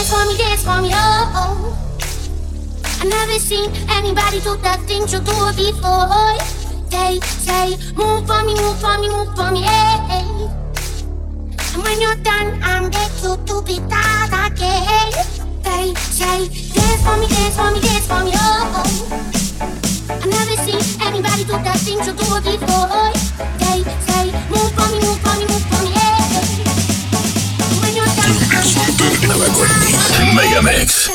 Dance for me, dance for me, oh, oh. I never seen anybody do that thing you do before. They say, move for me, move for me, move for me, hey. And when you're done, I'm get you to be that again. They say, dance for me, dance for me, dance for me, oh, oh. I never seen anybody do that thing you do before. Megamix.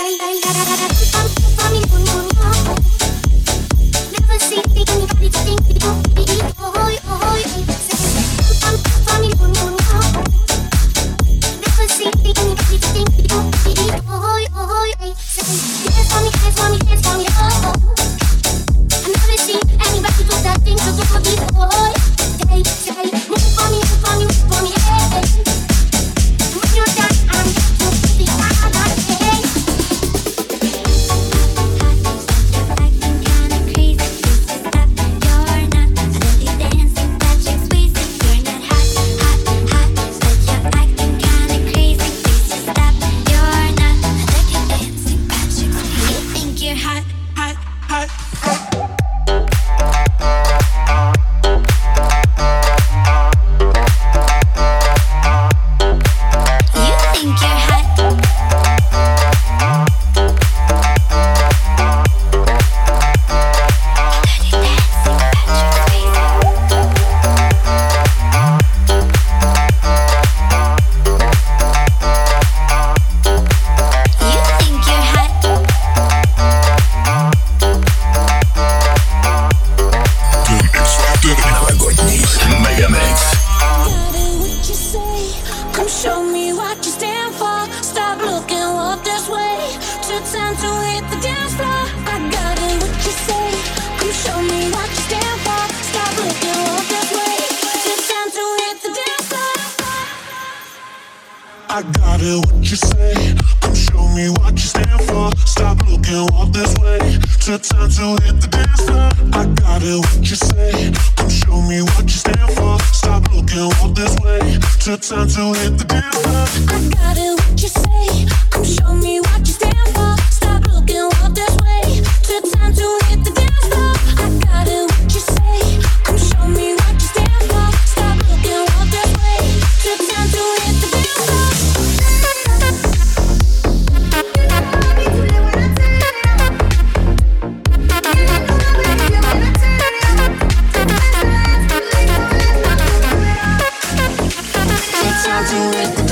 show me what you stand for. Stop looking, up this way. Took time to hit the dance floor. I got it, what you say. Come show me what you stand for. Stop looking, up this way. Took time to hit the dance floor. I got it, what you say. Come show me what you stand for can walk this way. Took time to hit the dance floor. I got it, what you say. Come show me what you stand for. Stop looking, walk this way. Took time to hit the dance floor. I got it, what you say. Come show me what you stand for. Stop looking, walk this way. Took time to hit the dance. to it.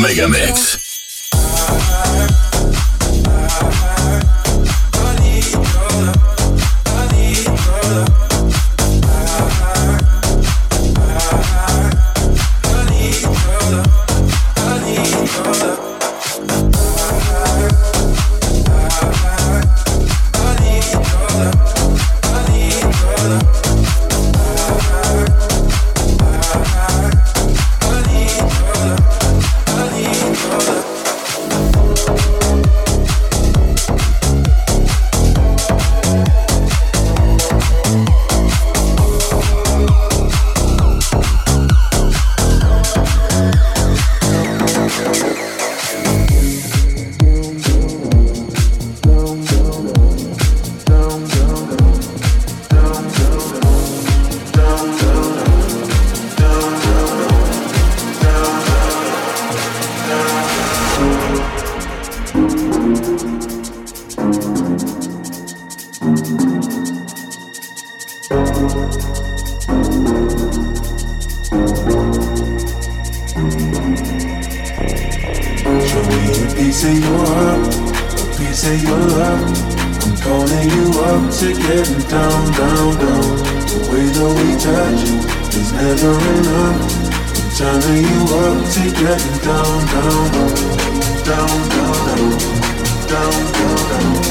Mega Mix. Heart, a piece of your love. I'm calling you up to getting down, down, down. The way that we touch is never enough. I'm turning you up to getting down, down, down, down, down, down, down, down,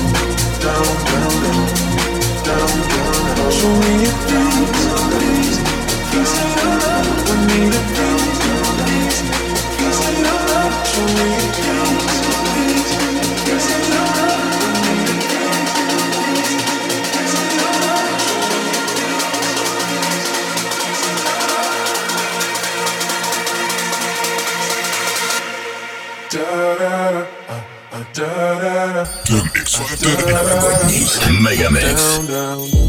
down, down, Mega Mix.